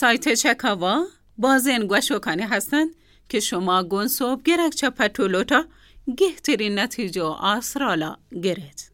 سایت چکاوا بازن گوشوکانی هستند که شما گنسوب گرک چپتولوتا گهترین نتیجه آسرالا گرید.